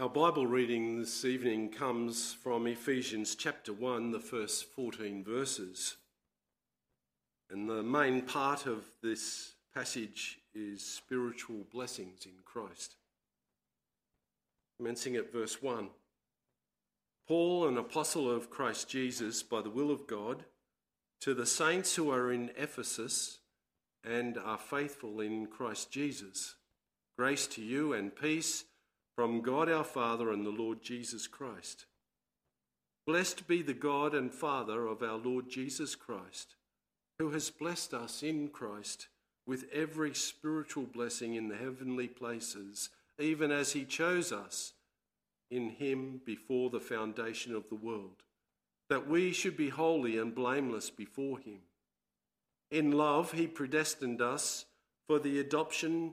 Our Bible reading this evening comes from Ephesians chapter 1, the first 14 verses. And the main part of this passage is spiritual blessings in Christ. Commencing at verse 1 Paul, an apostle of Christ Jesus by the will of God, to the saints who are in Ephesus and are faithful in Christ Jesus, grace to you and peace from God our Father and the Lord Jesus Christ. Blessed be the God and Father of our Lord Jesus Christ, who has blessed us in Christ with every spiritual blessing in the heavenly places, even as he chose us in him before the foundation of the world, that we should be holy and blameless before him. In love, he predestined us for the adoption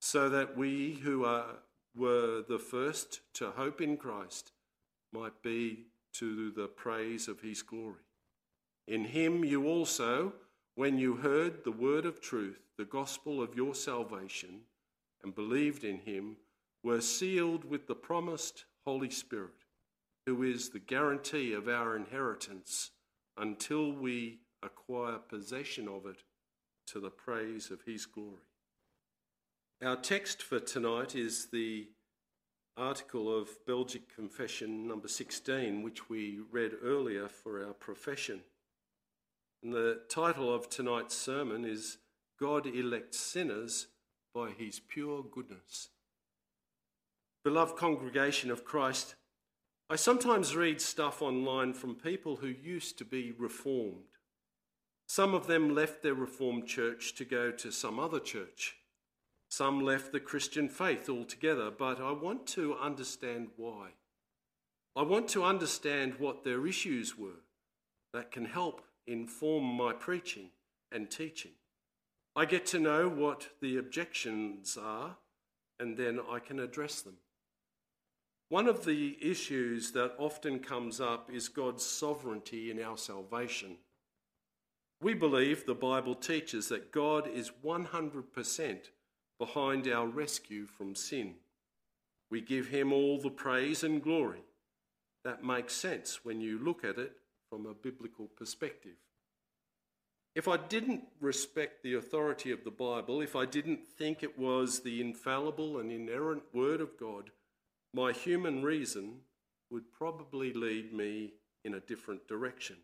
so that we who are, were the first to hope in Christ might be to the praise of his glory. In him you also, when you heard the word of truth, the gospel of your salvation, and believed in him, were sealed with the promised Holy Spirit, who is the guarantee of our inheritance until we acquire possession of it to the praise of his glory. Our text for tonight is the article of Belgic Confession number 16, which we read earlier for our profession. And the title of tonight's sermon is God Elects Sinners by His Pure Goodness. Beloved congregation of Christ, I sometimes read stuff online from people who used to be reformed. Some of them left their reformed church to go to some other church. Some left the Christian faith altogether, but I want to understand why. I want to understand what their issues were that can help inform my preaching and teaching. I get to know what the objections are, and then I can address them. One of the issues that often comes up is God's sovereignty in our salvation. We believe the Bible teaches that God is 100% behind our rescue from sin. We give him all the praise and glory. That makes sense when you look at it from a biblical perspective. If I didn't respect the authority of the Bible, if I didn't think it was the infallible and inerrant Word of God, my human reason would probably lead me in a different direction.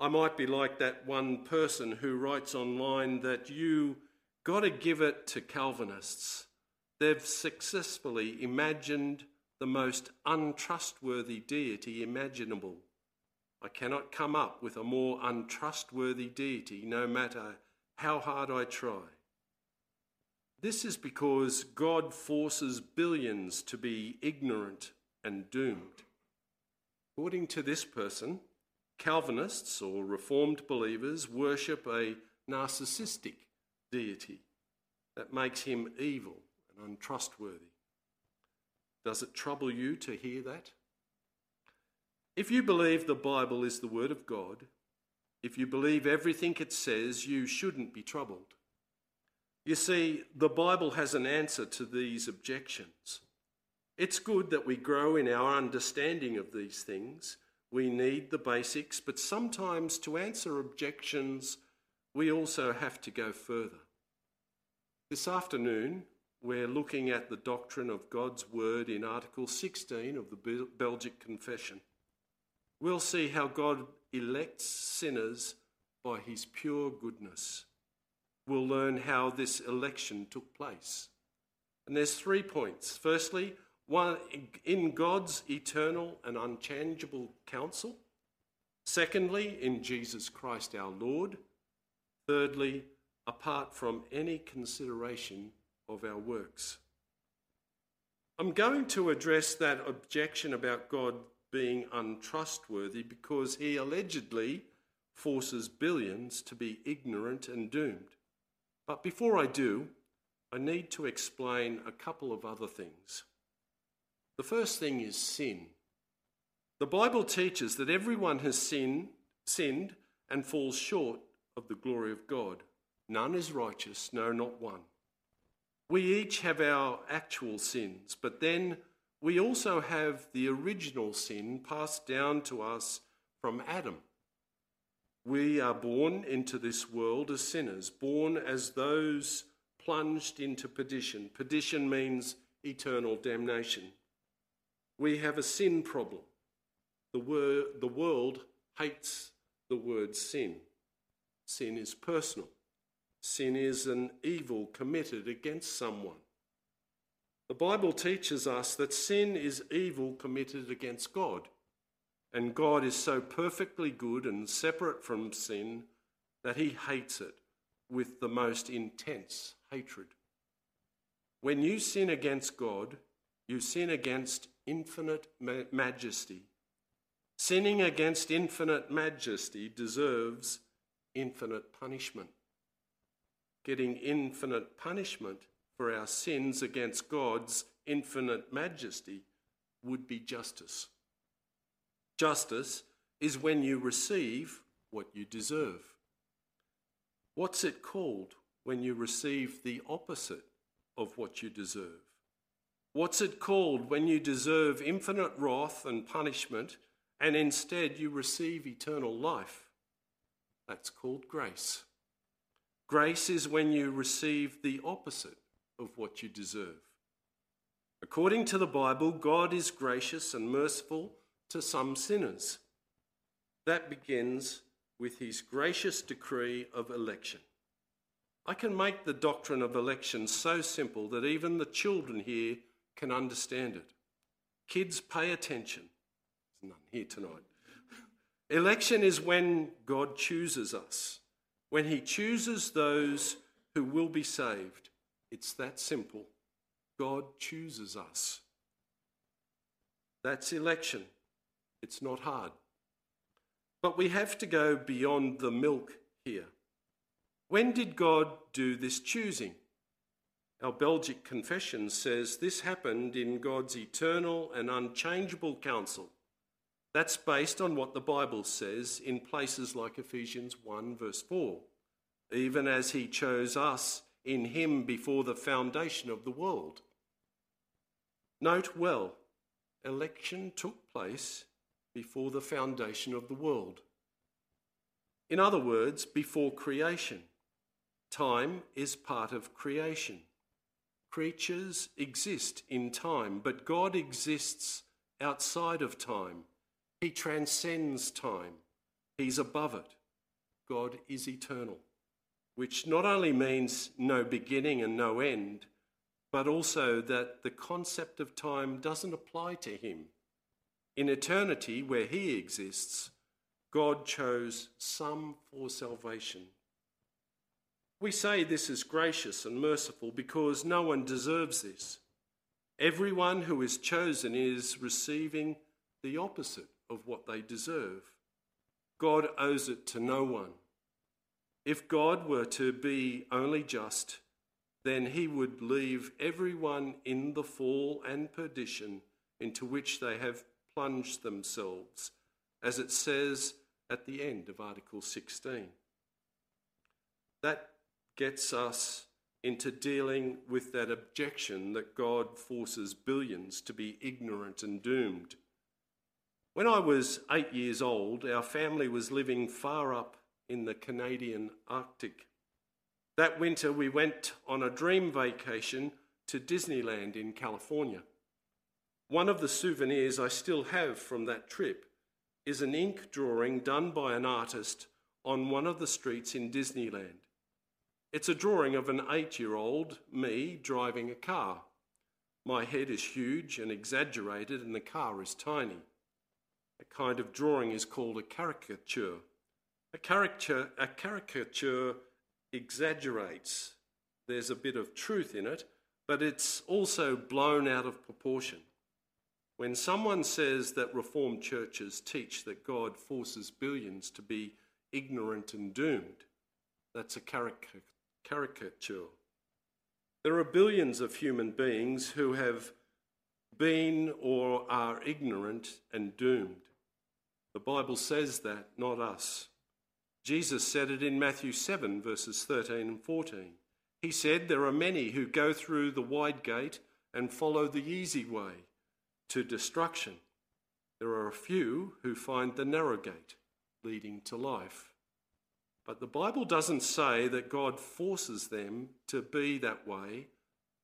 I might be like that one person who writes online that you Got to give it to Calvinists. They've successfully imagined the most untrustworthy deity imaginable. I cannot come up with a more untrustworthy deity, no matter how hard I try. This is because God forces billions to be ignorant and doomed. According to this person, Calvinists or Reformed believers worship a narcissistic deity that makes him evil and untrustworthy. Does it trouble you to hear that? If you believe the Bible is the Word of God, if you believe everything it says, you shouldn't be troubled. You see, the Bible has an answer to these objections. It's good that we grow in our understanding of these things. We need the basics, but sometimes to answer objections, we also have to go further. This afternoon, we're looking at the doctrine of God's Word in Article 16 of the Belgic Confession. we'll see how God elects sinners by his pure goodness. We'll learn how this election took place. And there's three points. Firstly, one in God's eternal and unchangeable counsel. Secondly, in Jesus Christ our Lord. Thirdly, apart from any consideration of our works. I'm going to address that objection about God being untrustworthy because he allegedly forces billions to be ignorant and doomed. But before I do, I need to explain a couple of other things. The first thing is sin. The Bible teaches that everyone has sinned, sinned and falls short of the glory of God. None is righteous, no, not one. We each have our actual sins, but then we also have the original sin passed down to us from Adam. We are born into this world as sinners, born as those plunged into perdition. Perdition means eternal damnation. We have a sin problem. The, the world hates the word sin. Sin is personal. Sin is an evil committed against someone. The Bible teaches us that sin is evil committed against God. And God is so perfectly good and separate from sin that he hates it with the most intense hatred. When you sin against God, you sin against infinite ma- majesty. Sinning against infinite majesty deserves infinite punishment. Getting infinite punishment for our sins against God's infinite majesty would be justice. Justice is when you receive what you deserve. What's it called when you receive the opposite of what you deserve? What's it called when you deserve infinite wrath and punishment and instead you receive eternal life? That's called grace. Grace is when you receive the opposite of what you deserve. According to the Bible, God is gracious and merciful to some sinners. That begins with his gracious decree of election. I can make the doctrine of election so simple that even the children here can understand it. Kids, pay attention. There's none here tonight. Election is when God chooses us, when he chooses those who will be saved. It's that simple. God chooses us. That's election. It's not hard. But we have to go beyond the milk here. When did God do this choosing? Our Belgic confession says this happened in God's eternal and unchangeable counsel. That's based on what the Bible says in places like Ephesians 1, verse 4. Even as he chose us in him before the foundation of the world. Note well, election took place before the foundation of the world. In other words, before creation. Time is part of creation. Creatures exist in time, but God exists outside of time. He transcends time, He's above it. God is eternal, which not only means no beginning and no end, but also that the concept of time doesn't apply to Him. In eternity, where He exists, God chose some for salvation. We say this is gracious and merciful because no one deserves this. Everyone who is chosen is receiving the opposite of what they deserve. God owes it to no one. If God were to be only just, then he would leave everyone in the fall and perdition into which they have plunged themselves, as it says at the end of Article 16. That gets us into dealing with that objection that God forces billions to be ignorant and doomed. When I was eight years old, our family was living far up in the Canadian Arctic. That winter, we went on a dream vacation to Disneyland in California. One of the souvenirs I still have from that trip is an ink drawing done by an artist on one of the streets in Disneyland. It's a drawing of an eight year old me driving a car. My head is huge and exaggerated, and the car is tiny. A kind of drawing is called a caricature. A caricature, a caricature exaggerates. There's a bit of truth in it, but it's also blown out of proportion. When someone says that Reformed churches teach that God forces billions to be ignorant and doomed, that's a caricature. There are billions of human beings who have been or are ignorant and doomed. The Bible says that, not us. Jesus said it in Matthew 7, verses 13 and 14. He said, There are many who go through the wide gate and follow the easy way to destruction. There are a few who find the narrow gate leading to life. But the Bible doesn't say that God forces them to be that way,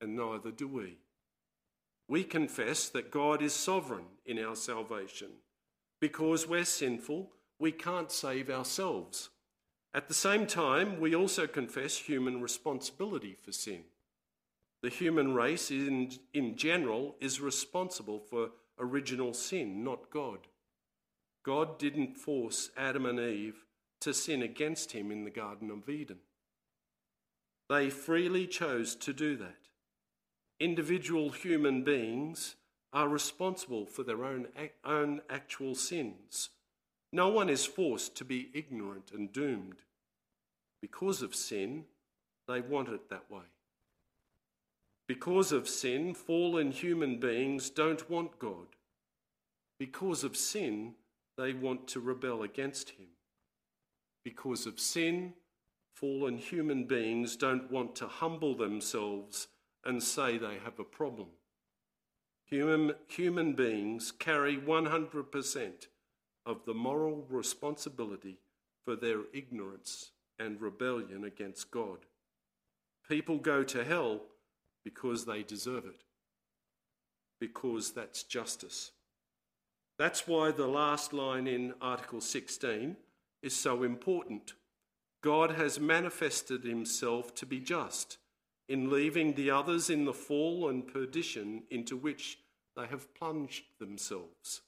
and neither do we. We confess that God is sovereign in our salvation because we're sinful, we can't save ourselves. At the same time, we also confess human responsibility for sin. The human race, in, in general, is responsible for original sin, not God. God didn't force Adam and Eve to sin against him in the Garden of Eden. They freely chose to do that. Individual human beings are responsible for their own, own actual sins. No one is forced to be ignorant and doomed. Because of sin, they want it that way. Because of sin, fallen human beings don't want God. Because of sin, they want to rebel against Him. Because of sin, fallen human beings don't want to humble themselves and say they have a problem. Human, human beings carry 100% of the moral responsibility for their ignorance and rebellion against God. People go to hell because they deserve it, because that's justice. That's why the last line in Article 16 is so important. God has manifested himself to be just in leaving the others in the fall and perdition into which they have plunged themselves.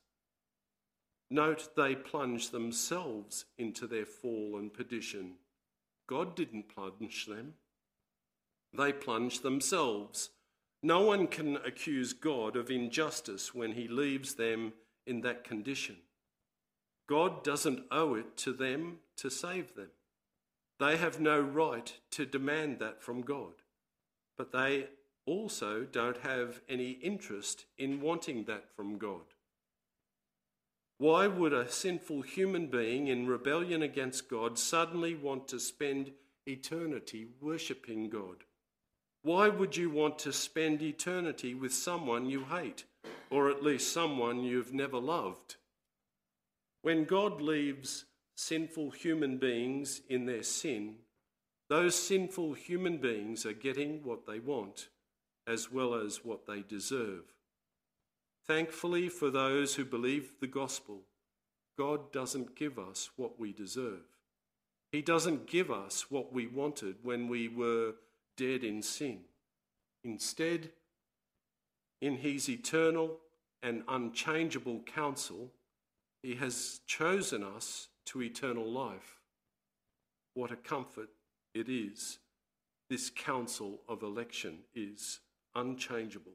Note they plunged themselves into their fall and perdition. God didn't plunge them, they plunged themselves. No one can accuse God of injustice when he leaves them in that condition. God doesn't owe it to them to save them. They have no right to demand that from God but they also don't have any interest in wanting that from God. Why would a sinful human being in rebellion against God suddenly want to spend eternity worshipping God? Why would you want to spend eternity with someone you hate, or at least someone you've never loved? When God leaves sinful human beings in their sin, those sinful human beings are getting what they want as well as what they deserve. Thankfully, for those who believe the gospel, God doesn't give us what we deserve. He doesn't give us what we wanted when we were dead in sin. Instead, in His eternal and unchangeable counsel, He has chosen us to eternal life. What a comfort it is. This counsel of election is unchangeable.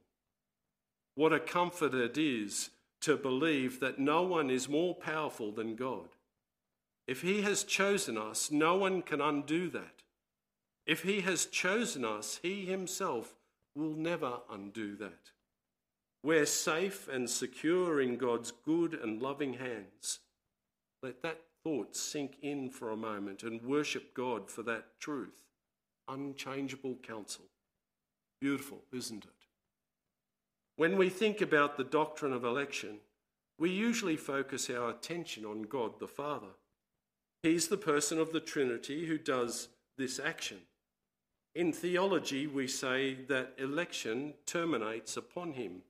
What a comfort it is to believe that no one is more powerful than God. If He has chosen us, no one can undo that. If He has chosen us, He Himself will never undo that. We're safe and secure in God's good and loving hands. Let that thoughts sink in for a moment and worship God for that truth. Unchangeable counsel. Beautiful, isn't it? When we think about the doctrine of election, we usually focus our attention on God the Father. He's the person of the Trinity who does this action. In theology, we say that election terminates upon him.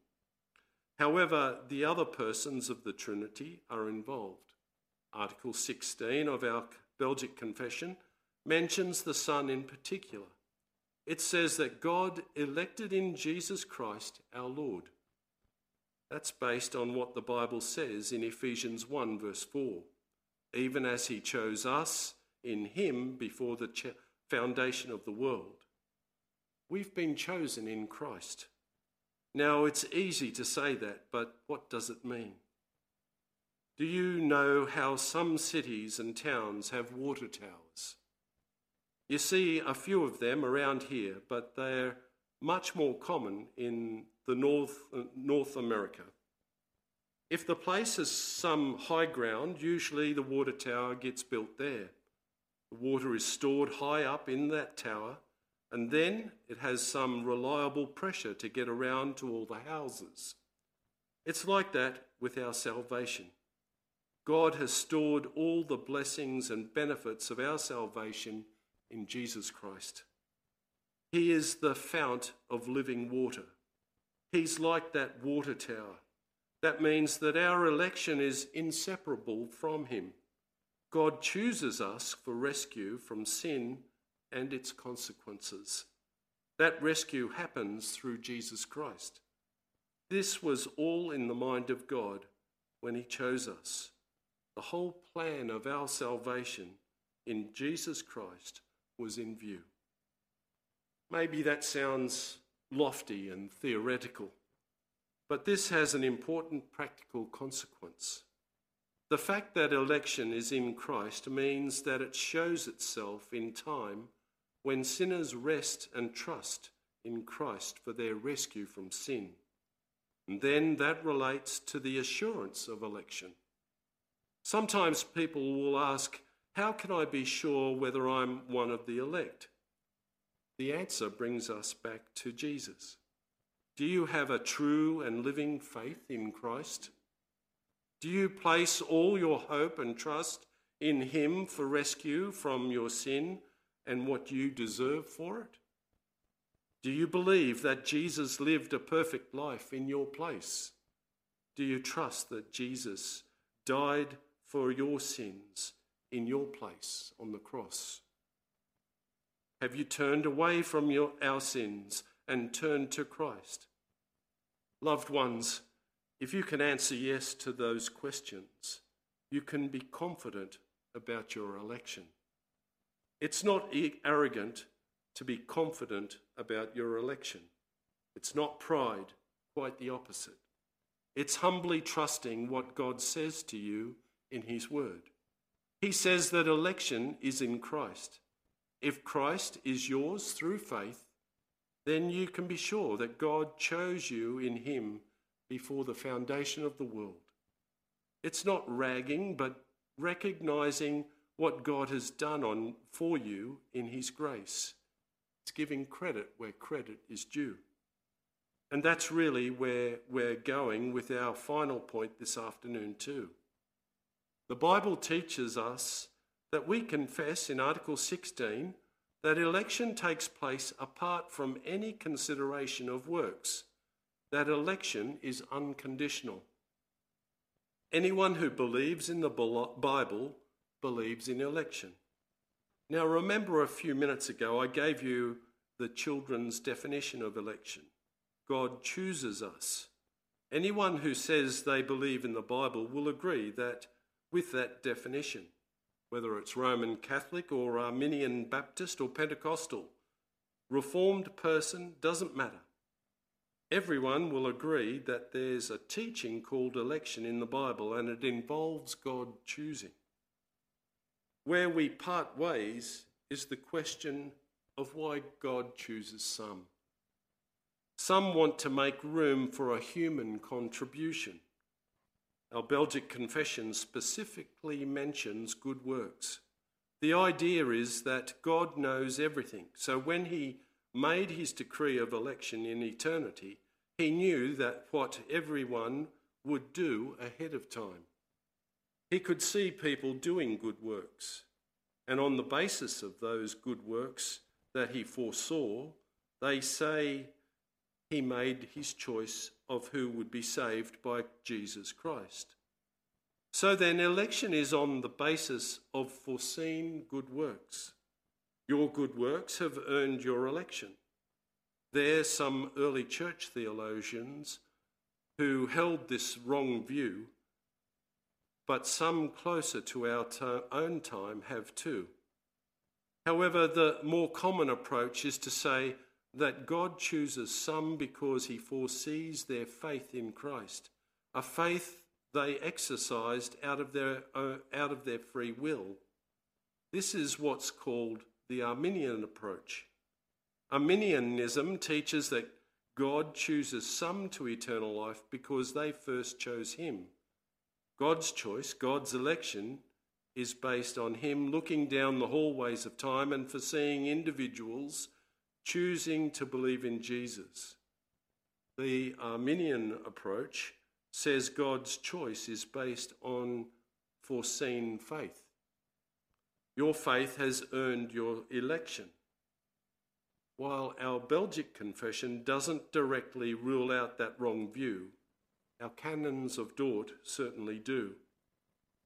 However, the other persons of the Trinity are involved. Article 16 of our Belgic Confession, mentions the Son in particular. It says that God elected in Jesus Christ our Lord. That's based on what the Bible says in Ephesians 1, verse 4. Even as he chose us in him before the foundation of the world. We've been chosen in Christ. Now, it's easy to say that, but what does it mean? Do you know how some cities and towns have water towers? You see a few of them around here, but they're much more common in the North, uh, North America. If the place is some high ground, usually the water tower gets built there. The water is stored high up in that tower, and then it has some reliable pressure to get around to all the houses. It's like that with our salvation. God has stored all the blessings and benefits of our salvation in Jesus Christ. He is the fount of living water. He's like that water tower. That means that our election is inseparable from Him. God chooses us for rescue from sin and its consequences. That rescue happens through Jesus Christ. This was all in the mind of God when He chose us. The whole plan of our salvation in Jesus Christ was in view. Maybe that sounds lofty and theoretical, but this has an important practical consequence. The fact that election is in Christ means that it shows itself in time when sinners rest and trust in Christ for their rescue from sin. And then that relates to the assurance of election. Sometimes people will ask, How can I be sure whether I'm one of the elect? The answer brings us back to Jesus. Do you have a true and living faith in Christ? Do you place all your hope and trust in Him for rescue from your sin and what you deserve for it? Do you believe that Jesus lived a perfect life in your place? Do you trust that Jesus died for your sins in your place on the cross? Have you turned away from your, our sins and turned to Christ? Loved ones, if you can answer yes to those questions, you can be confident about your election. It's not arrogant to be confident about your election. It's not pride, quite the opposite. It's humbly trusting what God says to you in His Word. He says that election is in Christ. If Christ is yours through faith, then you can be sure that God chose you in Him before the foundation of the world. It's not ragging, but recognizing what God has done on, for you in His grace. It's giving credit where credit is due. And that's really where we're going with our final point this afternoon, too. The Bible teaches us that we confess in Article 16 that election takes place apart from any consideration of works, that election is unconditional. Anyone who believes in the Bible believes in election. Now, remember a few minutes ago, I gave you the children's definition of election God chooses us. Anyone who says they believe in the Bible will agree that with that definition, whether it's Roman Catholic or Arminian Baptist or Pentecostal. Reformed person doesn't matter. Everyone will agree that there's a teaching called election in the Bible and it involves God choosing. Where we part ways is the question of why God chooses some. Some want to make room for a human contribution. Our Belgic confession specifically mentions good works. The idea is that God knows everything. So when he made his decree of election in eternity, he knew that what everyone would do ahead of time. He could see people doing good works, and on the basis of those good works that he foresaw, they say he made his choice of who would be saved by Jesus Christ. So then, election is on the basis of foreseen good works. Your good works have earned your election. There, some early church theologians who held this wrong view, but some closer to our own time have too. However, the more common approach is to say that God chooses some because he foresees their faith in Christ, a faith they exercised out of their, uh, out of their free will. This is what's called the Arminian approach. Arminianism teaches that God chooses some to eternal life because they first chose him. God's choice, God's election, is based on him looking down the hallways of time and foreseeing individuals choosing to believe in Jesus. The Arminian approach says God's choice is based on foreseen faith. Your faith has earned your election. While our Belgic confession doesn't directly rule out that wrong view, our canons of Dort certainly do.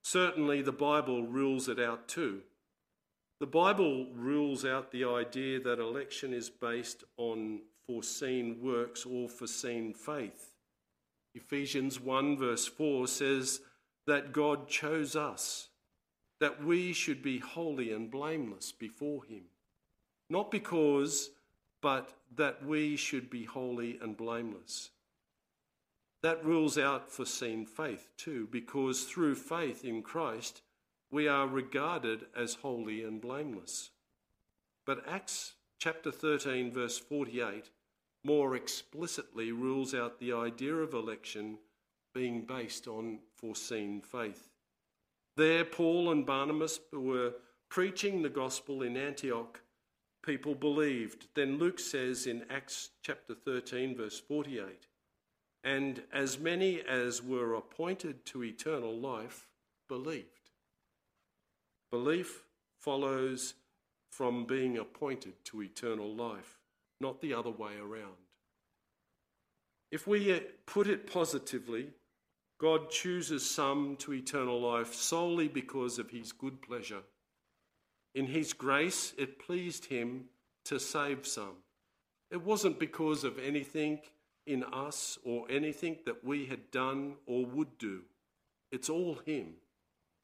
Certainly, the Bible rules it out too. The Bible rules out the idea that election is based on foreseen works or foreseen faith. Ephesians 1, verse 4 says that God chose us, that we should be holy and blameless before Him. Not because, but that we should be holy and blameless. That rules out foreseen faith too, because through faith in Christ, we are regarded as holy and blameless. But Acts chapter 13, verse 48, more explicitly rules out the idea of election being based on foreseen faith. There, Paul and Barnabas were preaching the gospel in Antioch. People believed. Then Luke says in Acts chapter 13, verse 48, and as many as were appointed to eternal life believed. Belief follows from being appointed to eternal life, not the other way around. If we put it positively, God chooses some to eternal life solely because of his good pleasure. In his grace, it pleased him to save some. It wasn't because of anything in us or anything that we had done or would do. It's all him.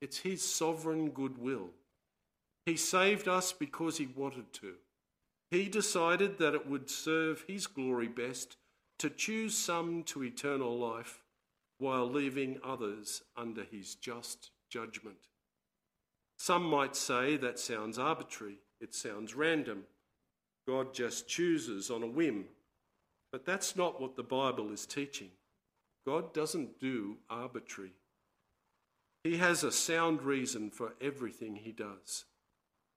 It's His sovereign goodwill. He saved us because He wanted to. He decided that it would serve His glory best to choose some to eternal life while leaving others under His just judgment. Some might say that sounds arbitrary, it sounds random. God just chooses on a whim. But that's not what the Bible is teaching. God doesn't do arbitrary he has a sound reason for everything he does.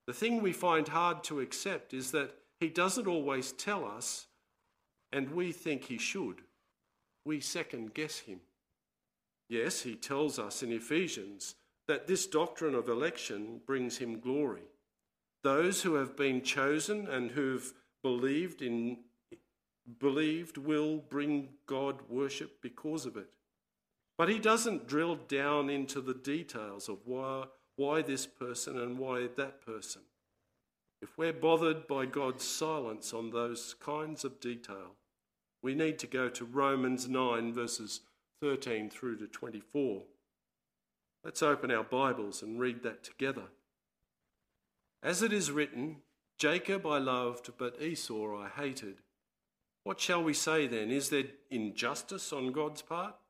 The thing we find hard to accept is that he doesn't always tell us, and we think he should. We second guess him. Yes, he tells us in Ephesians that this doctrine of election brings him glory. Those who have been chosen and who've believed in believed will bring God worship because of it. But he doesn't drill down into the details of why, why this person and why that person. If we're bothered by God's silence on those kinds of detail, we need to go to Romans 9, verses 13 through to 24. Let's open our Bibles and read that together. As it is written, Jacob I loved, but Esau I hated. What shall we say then? Is there injustice on God's part?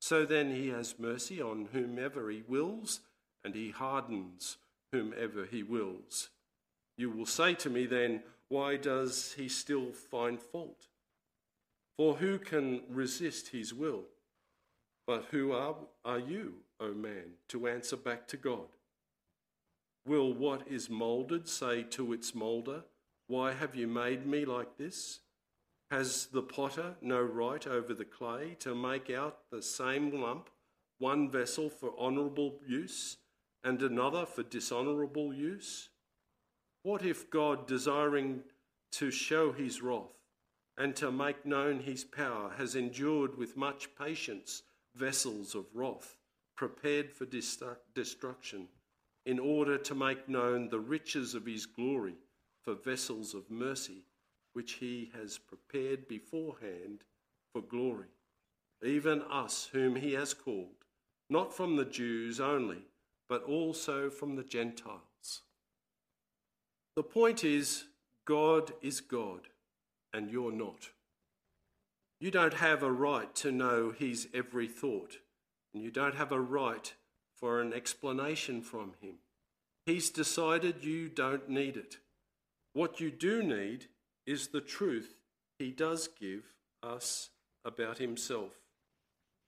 So then he has mercy on whomever he wills, and he hardens whomever he wills. You will say to me then, why does he still find fault? For who can resist his will? But who are, are you, O man, to answer back to God? Will what is moulded say to its moulder, Why have you made me like this? Has the potter no right over the clay to make out the same lump, one vessel for honourable use and another for dishonourable use? What if God, desiring to show his wrath and to make known his power, has endured with much patience vessels of wrath, prepared for destruction, in order to make known the riches of his glory for vessels of mercy, which he has prepared beforehand for glory? Even us, whom he has called, not from the Jews only, but also from the Gentiles. The point is, God is God, and you're not. You don't have a right to know his every thought, and you don't have a right for an explanation from him. He's decided you don't need it. What you do need is the truth he does give us about himself.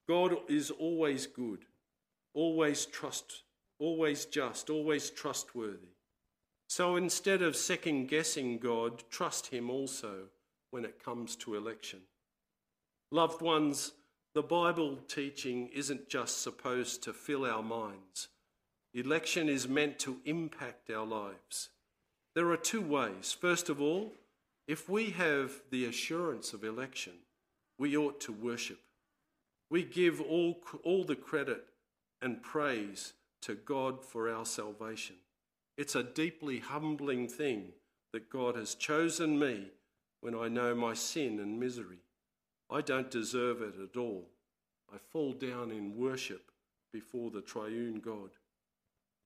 God is always good, always trust, always just, always trustworthy. So instead of second guessing God, trust Him also when it comes to election. Loved ones, the Bible teaching isn't just supposed to fill our minds. Election is meant to impact our lives. There are two ways. First of all, if we have the assurance of election, we ought to worship. We give all, all the credit and praise to God for our salvation. It's a deeply humbling thing that God has chosen me when I know my sin and misery. I don't deserve it at all. I fall down in worship before the triune God.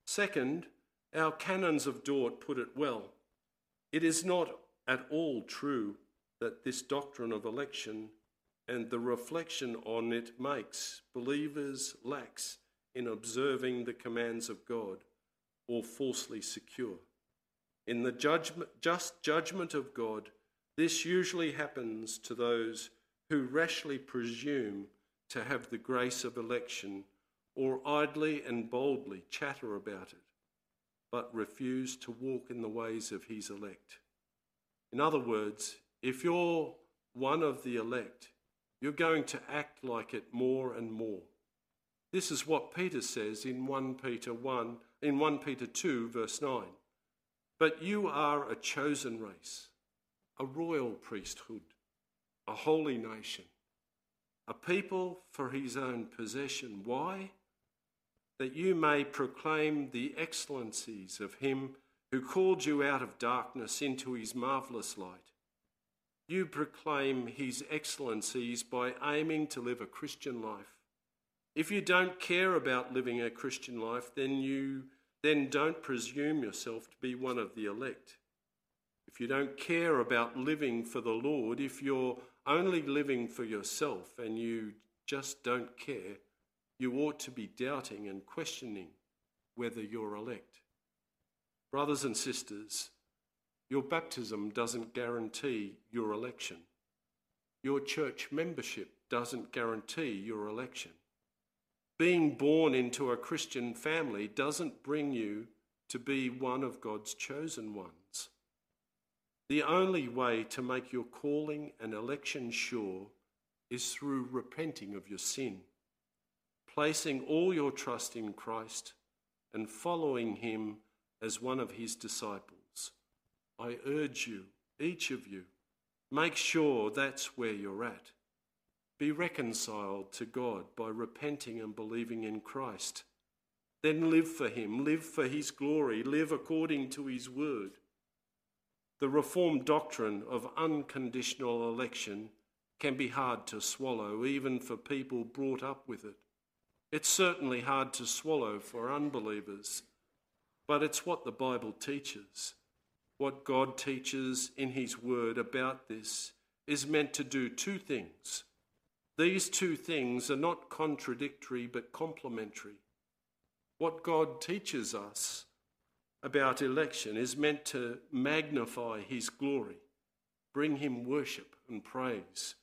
Second, our canons of Dort put it well. It is not at all true that this doctrine of election and the reflection on it makes believers lax in observing the commands of God or falsely secure. In the judgment, just judgment of God, this usually happens to those who rashly presume to have the grace of election or idly and boldly chatter about it, but refuse to walk in the ways of his elect. In other words, if you're one of the elect, you're going to act like it more and more. This is what Peter says in 1 Peter 1 in 1 Peter 2, verse 9. But you are a chosen race, a royal priesthood, a holy nation, a people for his own possession. Why? That you may proclaim the excellencies of him who called you out of darkness into his marvellous light. You proclaim his excellencies by aiming to live a Christian life. If you don't care about living a Christian life, then you then don't presume yourself to be one of the elect. If you don't care about living for the Lord, if you're only living for yourself and you just don't care, you ought to be doubting and questioning whether you're elect. Brothers and sisters, your baptism doesn't guarantee your election. Your church membership doesn't guarantee your election being born into a Christian family doesn't bring you to be one of God's chosen ones. The only way to make your calling and election sure is through repenting of your sin, placing all your trust in Christ, and following him as one of his disciples. I urge you, each of you, make sure that's where you're at. Be reconciled to God by repenting and believing in Christ. Then live for Him, live for His glory, live according to His word. The Reformed doctrine of unconditional election can be hard to swallow, even for people brought up with it. It's certainly hard to swallow for unbelievers, but it's what the Bible teaches. What God teaches in His Word about this is meant to do two things these two things are not contradictory but complementary. What God teaches us about election is meant to magnify His glory, bring Him worship and praise.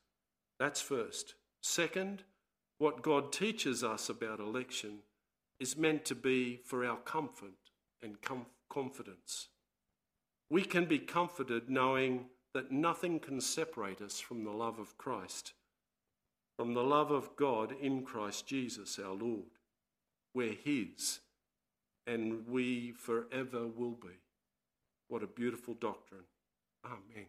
That's first. Second, what God teaches us about election is meant to be for our comfort and confidence. We can be comforted knowing that nothing can separate us from the love of Christ, from the love of God in Christ Jesus our Lord. We're His, and we forever will be. What a beautiful doctrine. Amen.